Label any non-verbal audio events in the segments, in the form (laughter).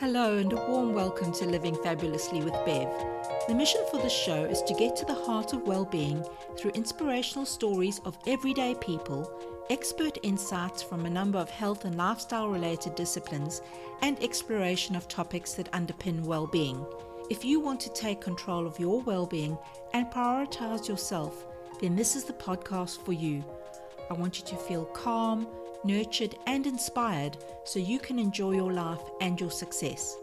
Hello, and a warm welcome to Living Fabulously with Bev. The mission for this show is to get to the heart of well being through inspirational stories of everyday people, expert insights from a number of health and lifestyle related disciplines, and exploration of topics that underpin well being. If you want to take control of your well being and prioritize yourself, then this is the podcast for you. I want you to feel calm nurtured, and inspired so you can enjoy your life and your success.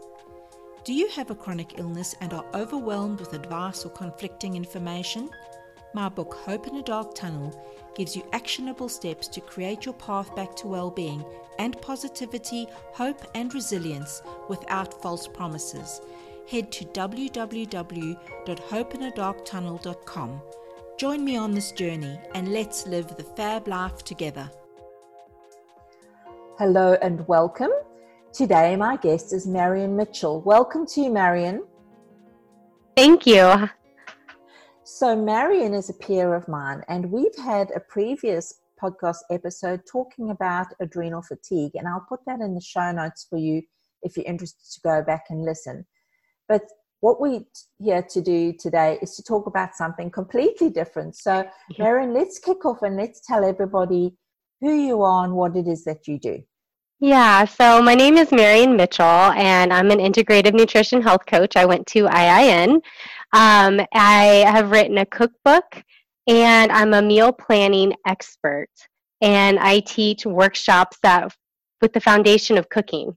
Do you have a chronic illness and are overwhelmed with advice or conflicting information? My book, Hope in a Dark Tunnel, gives you actionable steps to create your path back to well being and positivity, hope, and resilience without false promises. Head to www.hopeinadarktunnel.com. Join me on this journey and let's live the fab life together. Hello and welcome. Today, my guest is Marion Mitchell. Welcome to you, Marion. Thank you. So, Marion is a peer of mine, and we've had a previous podcast episode talking about adrenal fatigue, and I'll put that in the show notes for you if you're interested to go back and listen. But what we're here to do today is to talk about something completely different. So, Marion, let's kick off and let's tell everybody who you are and what it is that you do. Yeah, so my name is Marion Mitchell, and I'm an integrative nutrition health coach. I went to IIN. Um, I have written a cookbook, and I'm a meal planning expert. And I teach workshops that with the foundation of cooking.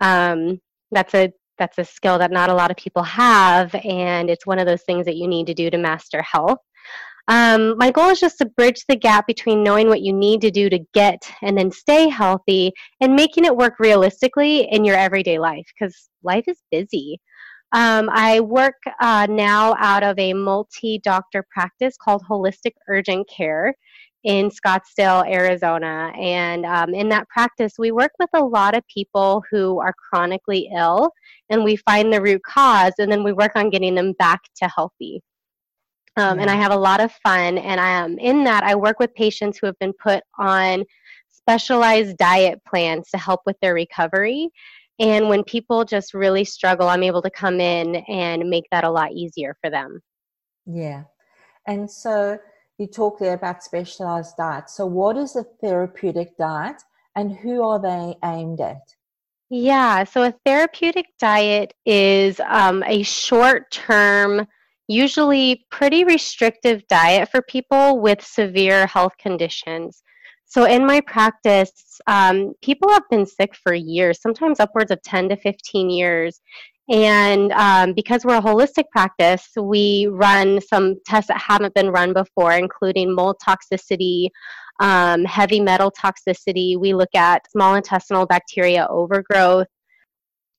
Um, that's a that's a skill that not a lot of people have, and it's one of those things that you need to do to master health. Um, my goal is just to bridge the gap between knowing what you need to do to get and then stay healthy and making it work realistically in your everyday life because life is busy. Um, I work uh, now out of a multi doctor practice called Holistic Urgent Care in Scottsdale, Arizona. And um, in that practice, we work with a lot of people who are chronically ill and we find the root cause and then we work on getting them back to healthy. Um, and I have a lot of fun. And I, um, in that, I work with patients who have been put on specialized diet plans to help with their recovery. And when people just really struggle, I'm able to come in and make that a lot easier for them. Yeah. And so you talk there about specialized diets. So, what is a therapeutic diet and who are they aimed at? Yeah, so a therapeutic diet is um, a short term usually pretty restrictive diet for people with severe health conditions. So, in my practice, um, people have been sick for years, sometimes upwards of 10 to 15 years. And um, because we're a holistic practice, we run some tests that haven't been run before, including mold toxicity, um, heavy metal toxicity. We look at small intestinal bacteria overgrowth,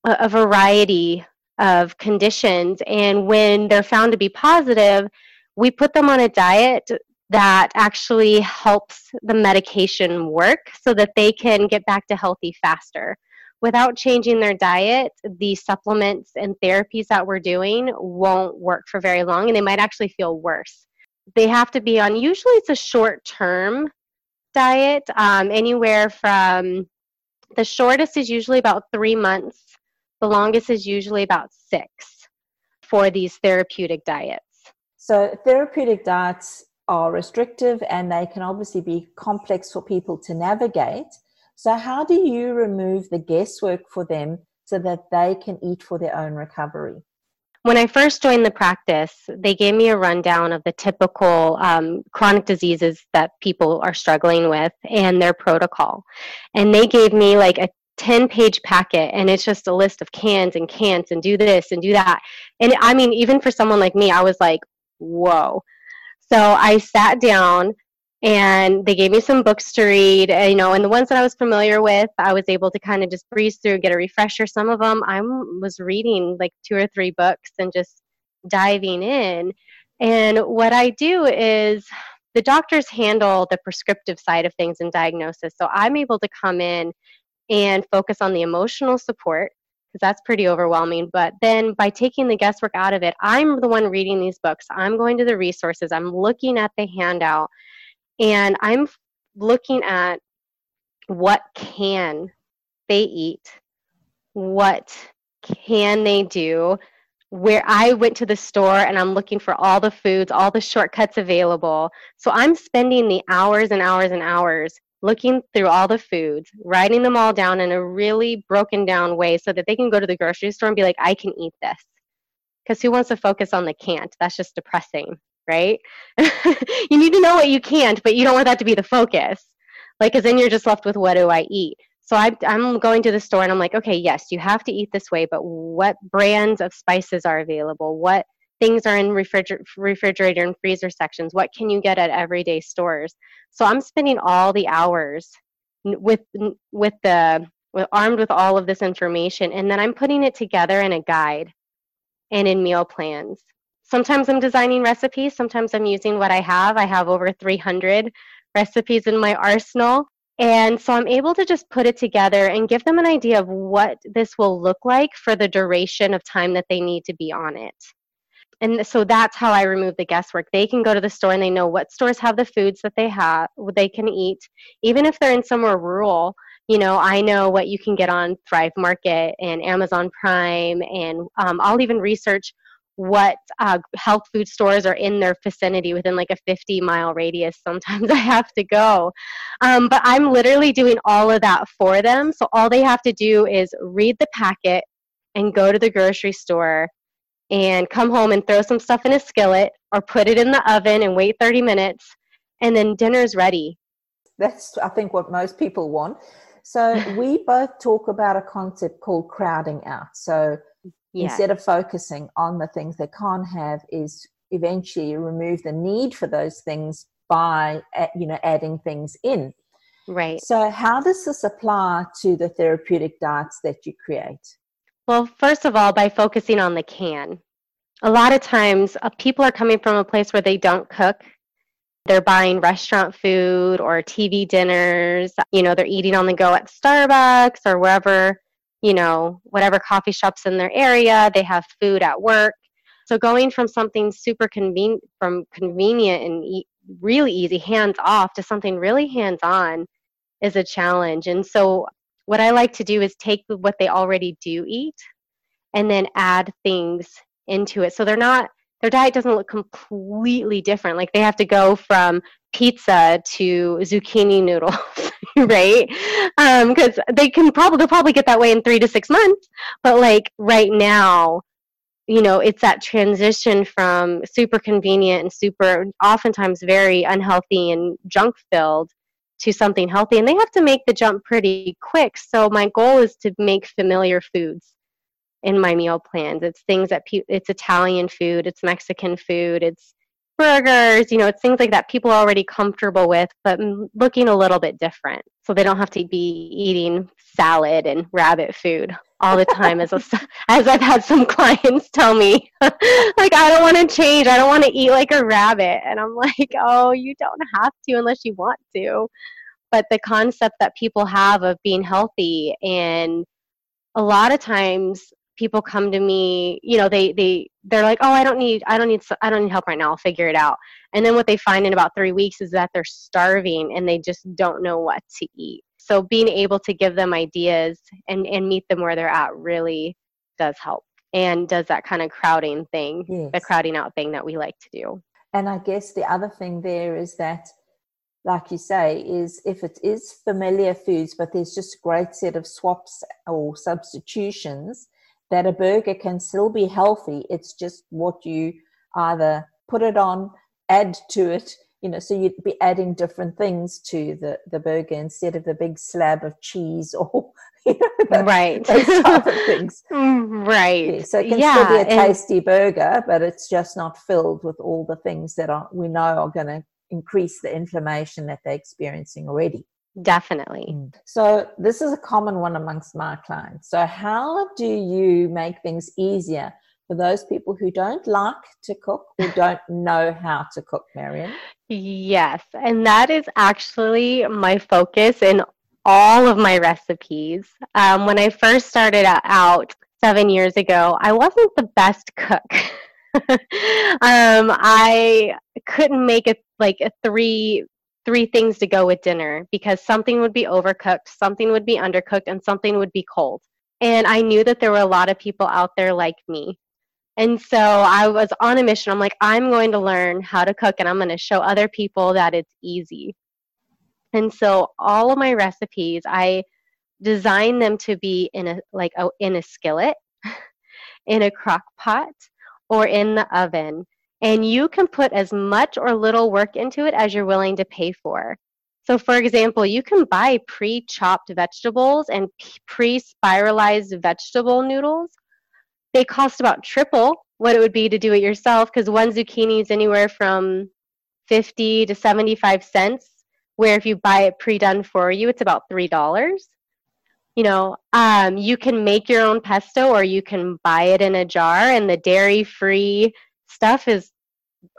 a, a variety of conditions. And when they're found to be positive, we put them on a diet that actually helps the medication work so that they can get back to healthy faster. Without changing their diet, the supplements and therapies that we're doing won't work for very long and they might actually feel worse. They have to be on, usually, it's a short term diet, um, anywhere from the shortest is usually about three months the longest is usually about six for these therapeutic diets. So, therapeutic diets are restrictive and they can obviously be complex for people to navigate. So, how do you remove the guesswork for them so that they can eat for their own recovery? When I first joined the practice, they gave me a rundown of the typical um, chronic diseases that people are struggling with and their protocol. And they gave me like a 10 page packet and it's just a list of cans and cans and do this and do that. And I mean, even for someone like me, I was like, whoa. So I sat down and they gave me some books to read, you know, and the ones that I was familiar with, I was able to kind of just breeze through, get a refresher. Some of them I was reading like two or three books and just diving in. And what I do is the doctors handle the prescriptive side of things and diagnosis. So I'm able to come in and focus on the emotional support because that's pretty overwhelming. But then by taking the guesswork out of it, I'm the one reading these books. I'm going to the resources, I'm looking at the handout, and I'm looking at what can they eat, what can they do where I went to the store and I'm looking for all the foods, all the shortcuts available. So I'm spending the hours and hours and hours looking through all the foods, writing them all down in a really broken down way so that they can go to the grocery store and be like, I can eat this. Because who wants to focus on the can't? That's just depressing, right? (laughs) you need to know what you can't, but you don't want that to be the focus. Like, because then you're just left with what do I eat? So I, I'm going to the store and I'm like, okay, yes, you have to eat this way, but what brands of spices are available? What things are in refriger- refrigerator and freezer sections? What can you get at everyday stores? So I'm spending all the hours with with the with, armed with all of this information, and then I'm putting it together in a guide and in meal plans. Sometimes I'm designing recipes. Sometimes I'm using what I have. I have over 300 recipes in my arsenal and so I'm able to just put it together and give them an idea of what this will look like for the duration of time that they need to be on it. And so that's how I remove the guesswork. They can go to the store and they know what stores have the foods that they have they can eat. Even if they're in somewhere rural, you know, I know what you can get on Thrive Market and Amazon Prime, and um, I'll even research what uh, health food stores are in their vicinity within like a 50 mile radius. Sometimes (laughs) I have to go. Um, but I'm literally doing all of that for them. So all they have to do is read the packet and go to the grocery store and come home and throw some stuff in a skillet or put it in the oven and wait 30 minutes and then dinner's ready. That's, I think, what most people want. So (laughs) we both talk about a concept called crowding out. So instead of focusing on the things they can't have is eventually remove the need for those things by you know adding things in right so how does this apply to the therapeutic diets that you create well first of all by focusing on the can a lot of times uh, people are coming from a place where they don't cook they're buying restaurant food or tv dinners you know they're eating on the go at starbucks or wherever you know, whatever coffee shops in their area, they have food at work. So going from something super convenient, from convenient and e- really easy, hands off, to something really hands on is a challenge. And so what I like to do is take what they already do eat and then add things into it. So they're not their diet doesn't look completely different. Like they have to go from pizza to zucchini noodles, (laughs) right? Because um, they can probably they'll probably get that way in three to six months. But like right now, you know, it's that transition from super convenient and super oftentimes very unhealthy and junk filled to something healthy, and they have to make the jump pretty quick. So my goal is to make familiar foods in my meal plans. It's things that pe- it's Italian food, it's Mexican food, it's burgers, you know, it's things like that people are already comfortable with, but looking a little bit different. So they don't have to be eating salad and rabbit food all the time as a, (laughs) as I've had some (laughs) clients tell me (laughs) like I don't want to change. I don't want to eat like a rabbit. And I'm like, "Oh, you don't have to unless you want to." But the concept that people have of being healthy and a lot of times people come to me you know they they they're like oh i don't need i don't need i don't need help right now i'll figure it out and then what they find in about three weeks is that they're starving and they just don't know what to eat so being able to give them ideas and and meet them where they're at really does help and does that kind of crowding thing yes. the crowding out thing that we like to do and i guess the other thing there is that like you say, is if it is familiar foods, but there's just a great set of swaps or substitutions, that a burger can still be healthy. It's just what you either put it on, add to it, you know, so you'd be adding different things to the, the burger instead of the big slab of cheese or, (laughs) you know, right. those type of things. (laughs) right. Yeah, so it can yeah, still be a tasty and- burger, but it's just not filled with all the things that are, we know are going to increase the inflammation that they're experiencing already. Definitely. Mm. So, this is a common one amongst my clients. So, how do you make things easier for those people who don't like to cook, who don't know how to cook, Marion? Yes, and that is actually my focus in all of my recipes. Um, when I first started out seven years ago, I wasn't the best cook. (laughs) um, I couldn't make it like a three three things to go with dinner because something would be overcooked, something would be undercooked, and something would be cold. And I knew that there were a lot of people out there like me. And so I was on a mission. I'm like, I'm going to learn how to cook and I'm going to show other people that it's easy. And so all of my recipes, I design them to be in a like a, in a skillet, (laughs) in a crock pot, or in the oven. And you can put as much or little work into it as you're willing to pay for. So, for example, you can buy pre chopped vegetables and pre spiralized vegetable noodles. They cost about triple what it would be to do it yourself because one zucchini is anywhere from 50 to 75 cents, where if you buy it pre done for you, it's about $3 you know, um, you can make your own pesto or you can buy it in a jar, and the dairy free stuff is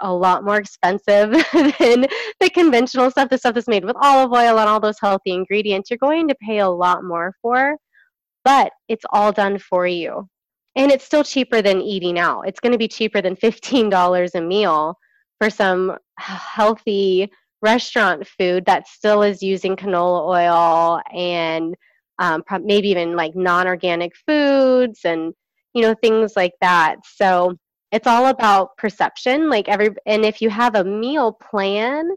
a lot more expensive (laughs) than the conventional stuff, the stuff that's made with olive oil and all those healthy ingredients. You're going to pay a lot more for, but it's all done for you. And it's still cheaper than eating out. It's going to be cheaper than $15 a meal for some healthy restaurant food that still is using canola oil and um, maybe even like non-organic foods and you know things like that so it's all about perception like every and if you have a meal plan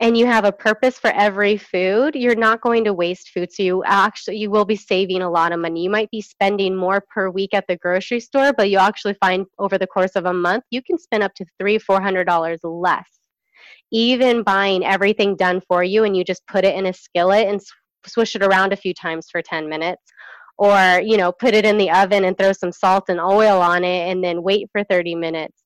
and you have a purpose for every food you're not going to waste food. So you actually you will be saving a lot of money. You might be spending more per week at the grocery store but you actually find over the course of a month you can spend up to three four hundred dollars less. Even buying everything done for you and you just put it in a skillet and swish it around a few times for 10 minutes. Or you know put it in the oven and throw some salt and oil on it and then wait for 30 minutes.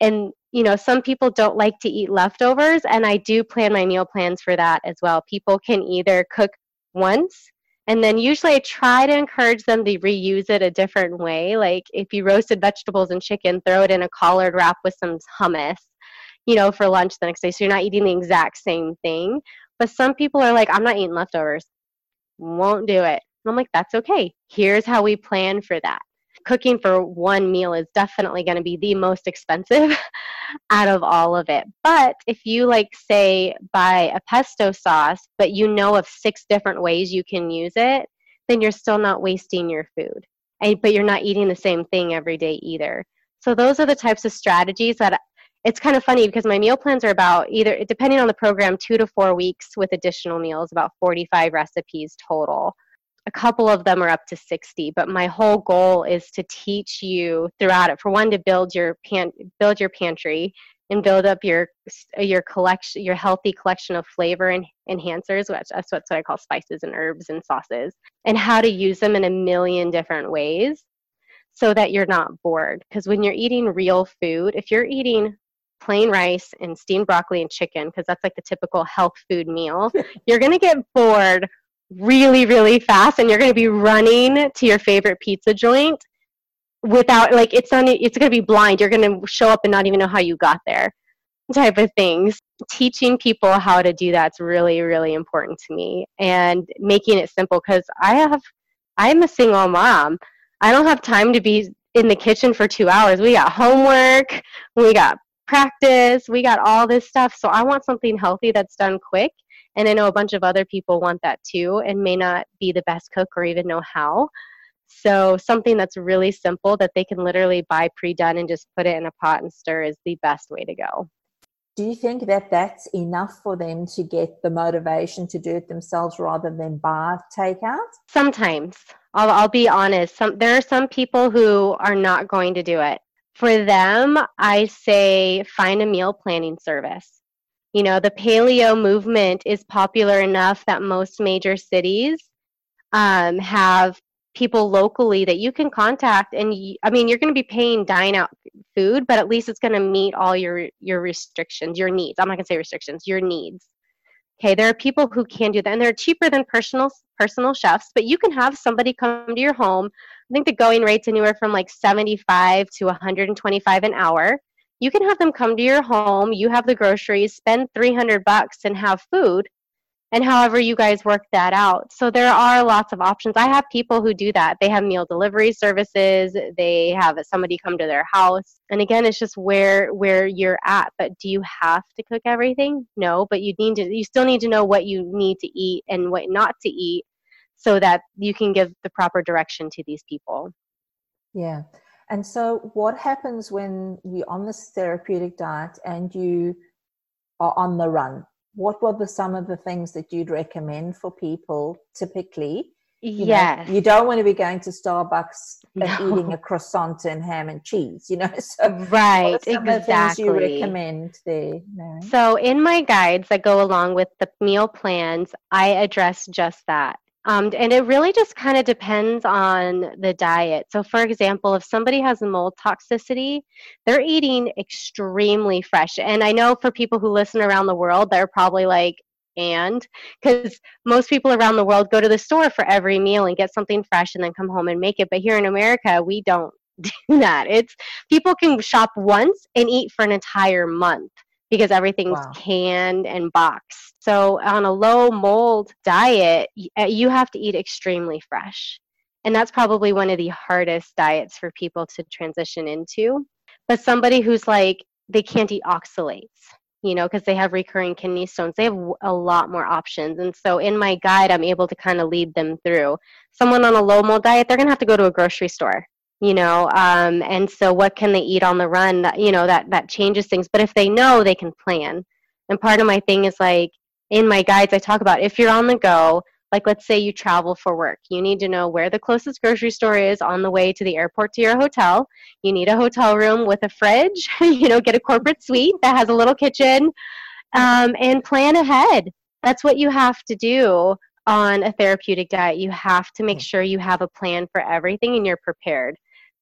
And you know some people don't like to eat leftovers and i do plan my meal plans for that as well people can either cook once and then usually i try to encourage them to reuse it a different way like if you roasted vegetables and chicken throw it in a collard wrap with some hummus you know for lunch the next day so you're not eating the exact same thing but some people are like, I'm not eating leftovers. Won't do it. And I'm like, that's okay. Here's how we plan for that. Cooking for one meal is definitely going to be the most expensive (laughs) out of all of it. But if you, like, say, buy a pesto sauce, but you know of six different ways you can use it, then you're still not wasting your food. And, but you're not eating the same thing every day either. So, those are the types of strategies that it's kind of funny because my meal plans are about either depending on the program two to four weeks with additional meals about 45 recipes total a couple of them are up to 60 but my whole goal is to teach you throughout it. For one to build your pan build your pantry and build up your your collection your healthy collection of flavor and enhancers which that's what i call spices and herbs and sauces and how to use them in a million different ways so that you're not bored. Because when you're eating real food if you're eating plain rice and steamed broccoli and chicken because that's like the typical health food meal, (laughs) you're going to get bored really, really fast and you're going to be running to your favorite pizza joint without like it's on it's going to be blind you're going to show up and not even know how you got there type of things teaching people how to do that's really really important to me and making it simple because i have i'm a single mom i don't have time to be in the kitchen for two hours we got homework we got practice. We got all this stuff. So I want something healthy that's done quick. And I know a bunch of other people want that too and may not be the best cook or even know how. So something that's really simple that they can literally buy pre-done and just put it in a pot and stir is the best way to go. Do you think that that's enough for them to get the motivation to do it themselves rather than buy takeout? Sometimes. I'll, I'll be honest. Some, there are some people who are not going to do it for them, I say find a meal planning service. You know, the paleo movement is popular enough that most major cities um, have people locally that you can contact and you, i mean you're going to be paying dine out food but at least it's going to meet all your your restrictions your needs. I'm not going to say restrictions your needs. Okay there are people who can do that and they're cheaper than personal personal chefs but you can have somebody come to your home. I think the going rate's anywhere from like 75 to 125 an hour. You can have them come to your home, you have the groceries, spend 300 bucks and have food and however you guys work that out. So there are lots of options. I have people who do that. They have meal delivery services, they have somebody come to their house. And again, it's just where where you're at. But do you have to cook everything? No, but you need to you still need to know what you need to eat and what not to eat so that you can give the proper direction to these people. Yeah. And so, what happens when you're on this therapeutic diet and you are on the run? What were the, some of the things that you'd recommend for people typically? You yes. Know, you don't want to be going to Starbucks no. and eating a croissant and ham and cheese, you know. (laughs) So right, exactly. you recommend there? So in my guides that go along with the meal plans, I address just that. Um, and it really just kind of depends on the diet. So, for example, if somebody has mold toxicity, they're eating extremely fresh. And I know for people who listen around the world, they're probably like, and because most people around the world go to the store for every meal and get something fresh and then come home and make it. But here in America, we don't (laughs) do that. It's people can shop once and eat for an entire month because everything's wow. canned and boxed. So on a low mold diet, uh, you have to eat extremely fresh. And that's probably one of the hardest diets for people to transition into. But somebody who's like, they can't eat oxalates, you know, because they have recurring kidney stones, they have a lot more options. And so in my guide, I'm able to kind of lead them through. Someone on a low mold diet, they're going to have to go to a grocery store you know um, and so what can they eat on the run that you know that that changes things. But if they know they can plan. And part of my thing is like in my guides i talk about if you're on the go like let's say you travel for work. You need to know where the closest grocery store is on the way to the airport to your hotel. You need a hotel room with a fridge (laughs) you know get a corporate suite that has a little kitchen um, and plan ahead. That's what you have to do on a therapeutic diet. You have to make hmm. sure you have a plan for everything and you're prepared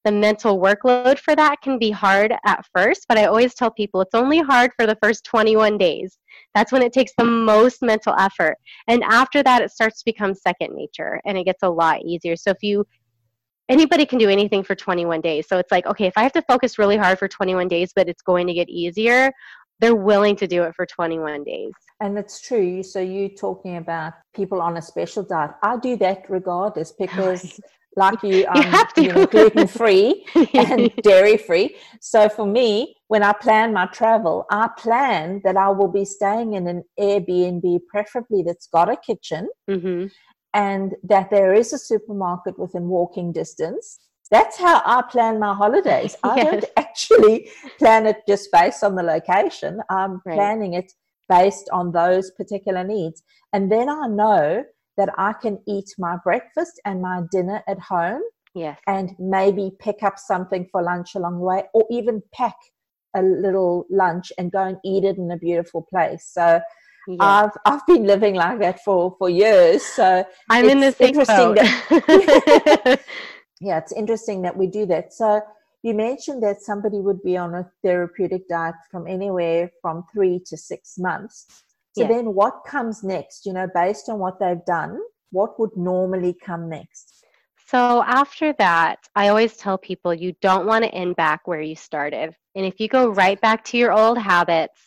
the mental workload for that can be hard at first, but I always tell people it's only hard for the first 21 days. That's when it takes the most mental effort. And after that, it starts to become second nature and it gets a lot easier. So if you anybody can do anything for 21 days. So it's like, okay, if I have to focus really hard for 21 days, but it's going to get easier, they're willing to do it for 21 days. And it's true. So you talking about people on a special diet. I do that regardless (laughs) because like you, um, you, you know, gluten free (laughs) and dairy free. So for me, when I plan my travel, I plan that I will be staying in an Airbnb, preferably that's got a kitchen, mm-hmm. and that there is a supermarket within walking distance. That's how I plan my holidays. (laughs) I yes. don't actually plan it just based on the location. I'm right. planning it based on those particular needs. And then I know that I can eat my breakfast and my dinner at home. Yes. And maybe pick up something for lunch along the way, or even pack a little lunch and go and eat it in a beautiful place. So yes. I've I've been living like that for for years. So I'm in the same boat. That, (laughs) yeah, it's interesting that we do that. So you mentioned that somebody would be on a therapeutic diet from anywhere from three to six months. So then what comes next? You know, based on what they've done, what would normally come next? So after that, I always tell people you don't want to end back where you started. And if you go right back to your old habits,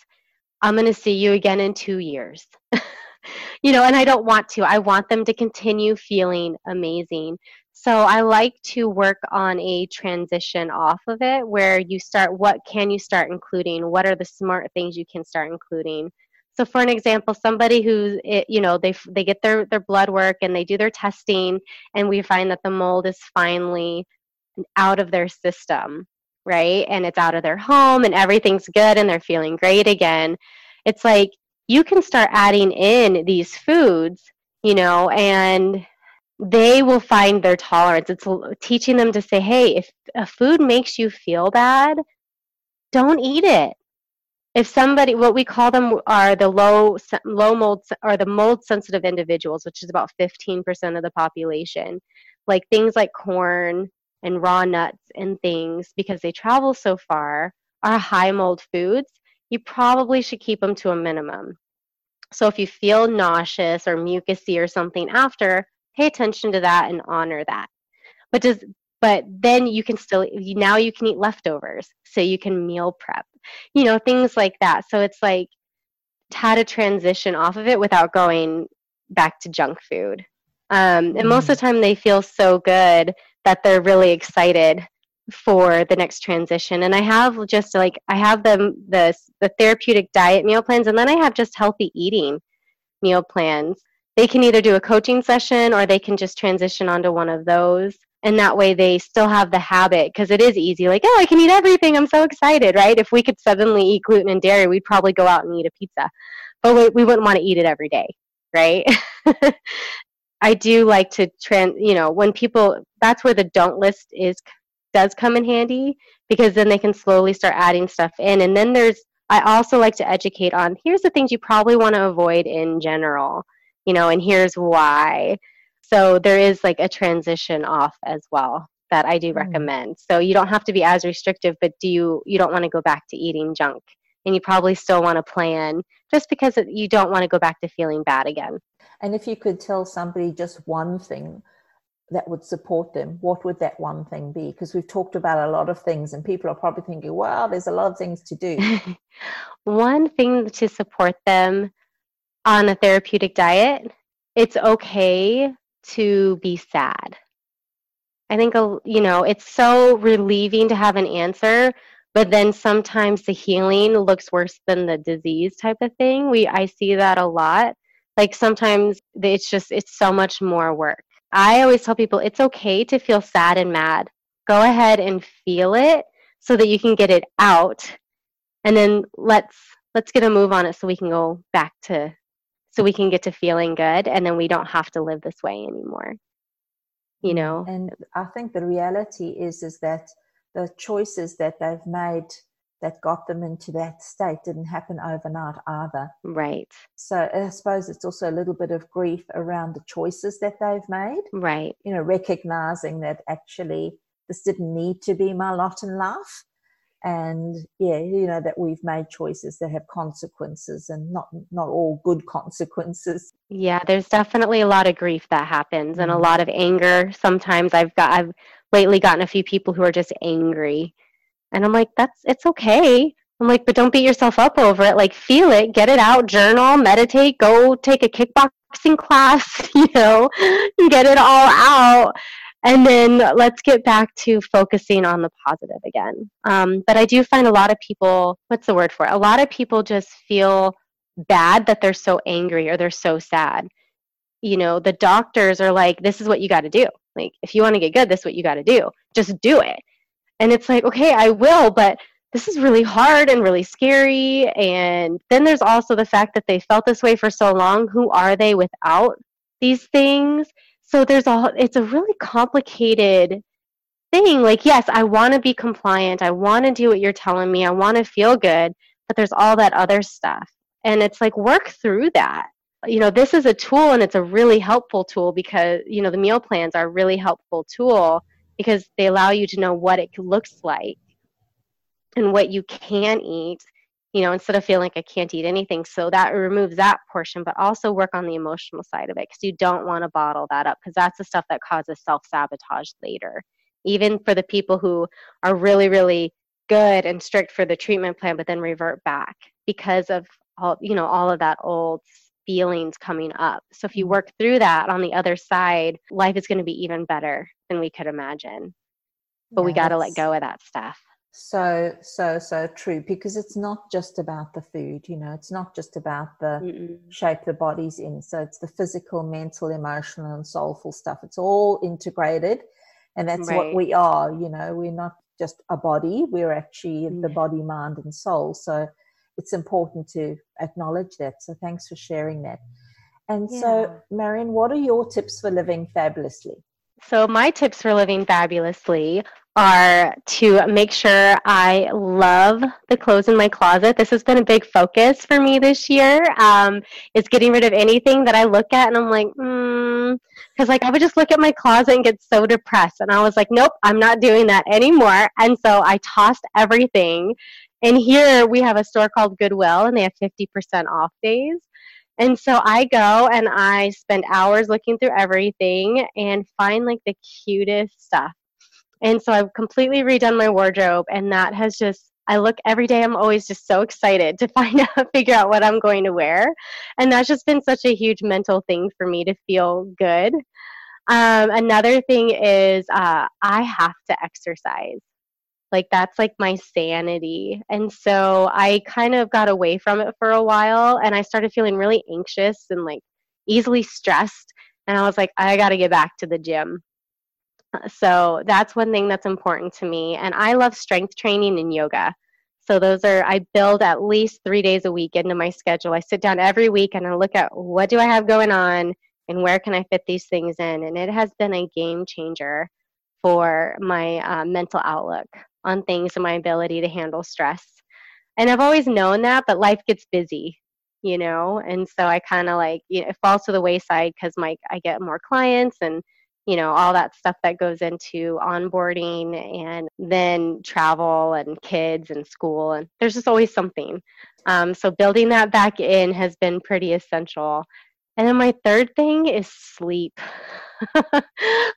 I'm going to see you again in two years. (laughs) you know, and I don't want to. I want them to continue feeling amazing. So I like to work on a transition off of it where you start what can you start including? What are the smart things you can start including? So, for an example, somebody who you know they they get their their blood work and they do their testing, and we find that the mold is finally out of their system, right? And it's out of their home, and everything's good, and they're feeling great again. It's like you can start adding in these foods, you know, and they will find their tolerance. It's teaching them to say, hey, if a food makes you feel bad, don't eat it if somebody what we call them are the low low mold or the mold sensitive individuals which is about 15% of the population. Like things like corn and raw nuts and things because they travel so far are high mold foods. You probably should keep them to a minimum. So if you feel nauseous or mucusy or something after pay attention to that and honor that. But does but then you can still now you can eat leftovers so you can meal prep you know things like that so it's like how to transition off of it without going back to junk food um, and mm. most of the mm-hmm. time they feel so good that they're really excited for the next transition and i have just like i have them the the therapeutic diet meal plans and then i have just healthy eating meal plans they can either do a coaching session or they can just transition onto one of those and that way they still have the habit because it is easy like oh i can eat everything i'm so excited right? If we could suddenly eat gluten and dairy we'd probably go out and eat a pizza but we, we wouldn't want to eat it every day right? (laughs) I do like to trans you know when people that's where the don't list is does come in handy because then they can slowly start adding stuff in and then there's i also like to educate on here's the things you probably want to avoid in general you know and here's why so there is like a transition off as well that I do mm. recommend. So you don't have to be as restrictive, but do you you don't want to go back to eating junk, and you probably still want to plan just because you don't want to go back to feeling bad again. And if you could tell somebody just one thing that would support them, what would that one thing be? Because we've talked about a lot of things, and people are probably thinking, well, there's a lot of things to do." (laughs) one thing to support them on a therapeutic diet. It's okay to be sad. I think, you know, it's so relieving to have an answer, but then sometimes the healing looks worse than the disease type of thing. We, I see that a lot. Like sometimes it's just, it's so much more work. I always tell people it's okay to feel sad and mad. Go ahead and feel it so that you can get it out. And then let's, let's get a move on it so we can go back to so we can get to feeling good and then we don't have to live this way anymore. You know? And i think the reality is is that the choices that they've made that got them into that state didn't happen overnight either. Right. So i suppose it's also a little bit of grief around the choices that they've made. Right. You know recognizing that actually this didn't need to be my lot in life and yeah you know that we've made choices that have consequences and not not all good (laughs) consequences. Yeah there's definitely a lot of grief that happens and a mm-hmm. lot of anger. Sometimes i've got i've lately gotten a few people who are just angry. And i'm like that's it's okay. I'm like but don't beat yourself up over it. Like feel it. Get it out. Journal. Meditate. Go take a kickboxing (laughs) class (laughs) you know? Get it all out and then let's get back to focusing on the positive again. Um, but I do find a lot of people, what's the word for it? A lot of people just feel bad that they're so angry or they're so sad. You know, the doctors are like, this is what you got to do. Like, if you want to get good, this is what you got to do. Just do it. And it's like, okay, I will, but this is really hard and really scary. And then there's also the fact that they felt this way for so long. Who are they without these things? So there's a it's a really complicated thing. Like yes i want to be compliant. I want to do what you're telling me. I want to feel good. But there's all that other stuff. And it's like work through that. You know this is a tool and it's a really helpful tool because you know the meal plans are a really helpful tool because they allow you to know what it looks like and what you can eat you know, instead of feeling like I can't eat anything. So that removes that portion, but also work on the emotional side of it because you don't want to bottle that up because that's the stuff that causes self sabotage later. Even for the people who are really, really good and strict for the treatment plan, but then revert back because of all, you know, all of that old feelings coming up. So if you mm-hmm. work through that on the other side, life is going to be even better than we could imagine. But yeah, we got to let go of that stuff so so so true because it's not just about the food you know it's not just about the Mm-mm. shape the body's in so it's the physical mental emotional and soulful stuff it's all integrated and that's right. what we are you know we're not just a body we're actually mm. the body mind and soul so it's important to acknowledge that so thanks for sharing that and yeah. so marion what are your tips for living fabulously so my tips for living fabulously are to make sure I love the clothes in my closet. This has been a big focus for me this year. Um, is getting rid of anything that I look at and I'm like, hmm. Because like I would just look at my closet and get so depressed, and I was like, nope, I'm not doing that anymore. And so I tossed everything. And here we have a store called Goodwill, and they have 50% off days. And so I go and I spend hours looking through everything and find like the cutest stuff and so I've completely redone my wardrobe, and that has just I look every day. I'm always just so excited to (laughs) find out, figure out what I'm going to wear, and that's just been such a huge mental thing for me to feel good. Um, another thing is uh, I have to exercise. Like that's like my sanity, and so I kind of got away from it for a while, and I started feeling really anxious and like easily stressed. And I was like, I got to get back to the gym. So that's one thing that's important to me. And I love strength training and yoga. So those are, I build at least three days a week into my schedule. I sit down every week and I look at what do I have going on and where can I fit these things in. And it has been a game changer for my uh, mental outlook on things and my ability to handle stress. And I've always known that, but life gets busy, you know, and so I kind of like you know, it falls to the wayside because my I get more clients and you know all that stuff that goes into onboarding and then travel and kids and school and there's just always something. Um, so building that back in has been pretty essential. And then my third thing is sleep. (laughs)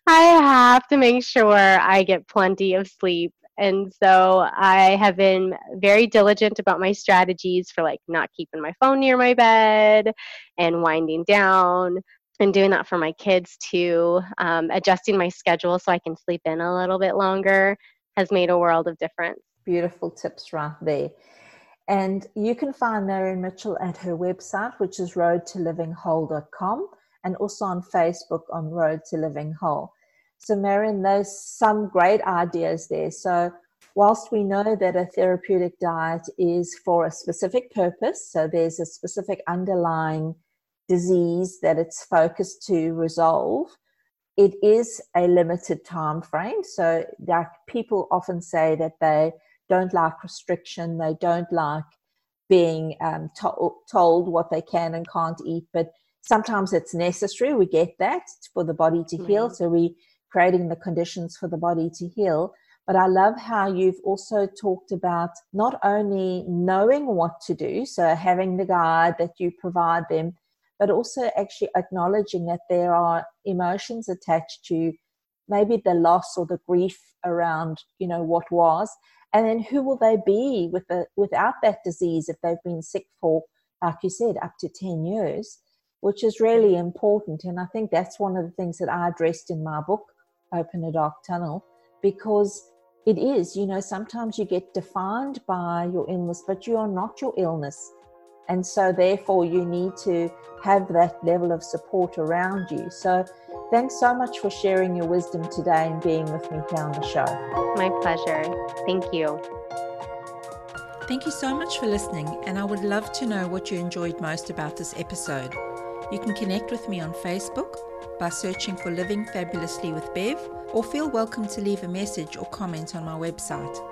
I have to make sure i get plenty of sleep. And so i have been very diligent about my strategies for like not keeping my phone near my bed and winding down been doing that for my kids too. Um, adjusting my schedule so I can sleep in a little bit longer has made a world of difference. Beautiful tips right there. And you can find Marion Mitchell at her website, which is roadtolivingwhole.com, and also on Facebook on Road to Living Whole. So, Marion, there's some great ideas there. So, whilst we know that a therapeutic diet is for a specific purpose, so there's a specific underlying disease that it's focused to resolve, it is a limited time frame. So like people often say that they don't like restriction, they don't like being um, to- told what they can and can't eat, but sometimes it's necessary. We get that for the body to heal. Mm-hmm. So we creating the conditions for the body to heal. But I love how you've also talked about not only knowing what to do, so having the guide that you provide them, but also actually acknowledging that there are emotions attached to maybe the loss or the grief around you know what was and then who will they be with the, without that disease if they've been sick for like you said up to 10 years which is really important. And i think that's one of the things that i addressed in my book open a dark tunnel because it is you know sometimes you get defined by your illness but you are not your illness and so, therefore, you need to have that level of support around you. So, thanks so much for sharing your wisdom today and being with me here on the show. My pleasure. Thank you. Thank you so much for listening, and I would love to know what you enjoyed most about this episode. You can connect with me on Facebook by searching for Living Fabulously with Bev, or feel welcome to leave a message or comment on my website.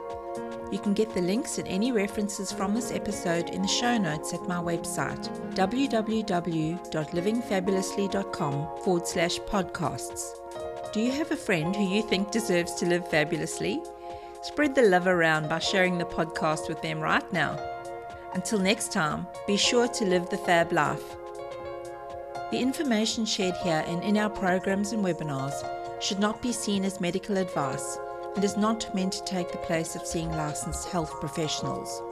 You can get the links and any references from this episode in the show notes at my website, www.livingfabulously.com forward slash podcasts. Do you have a friend who you think deserves to live fabulously? Spread the love around by sharing the podcast with them right now. Until next time, be sure to live the fab life. The information shared here and in our programs and webinars should not be seen as medical advice and is not meant to take the place of seeing licensed health professionals.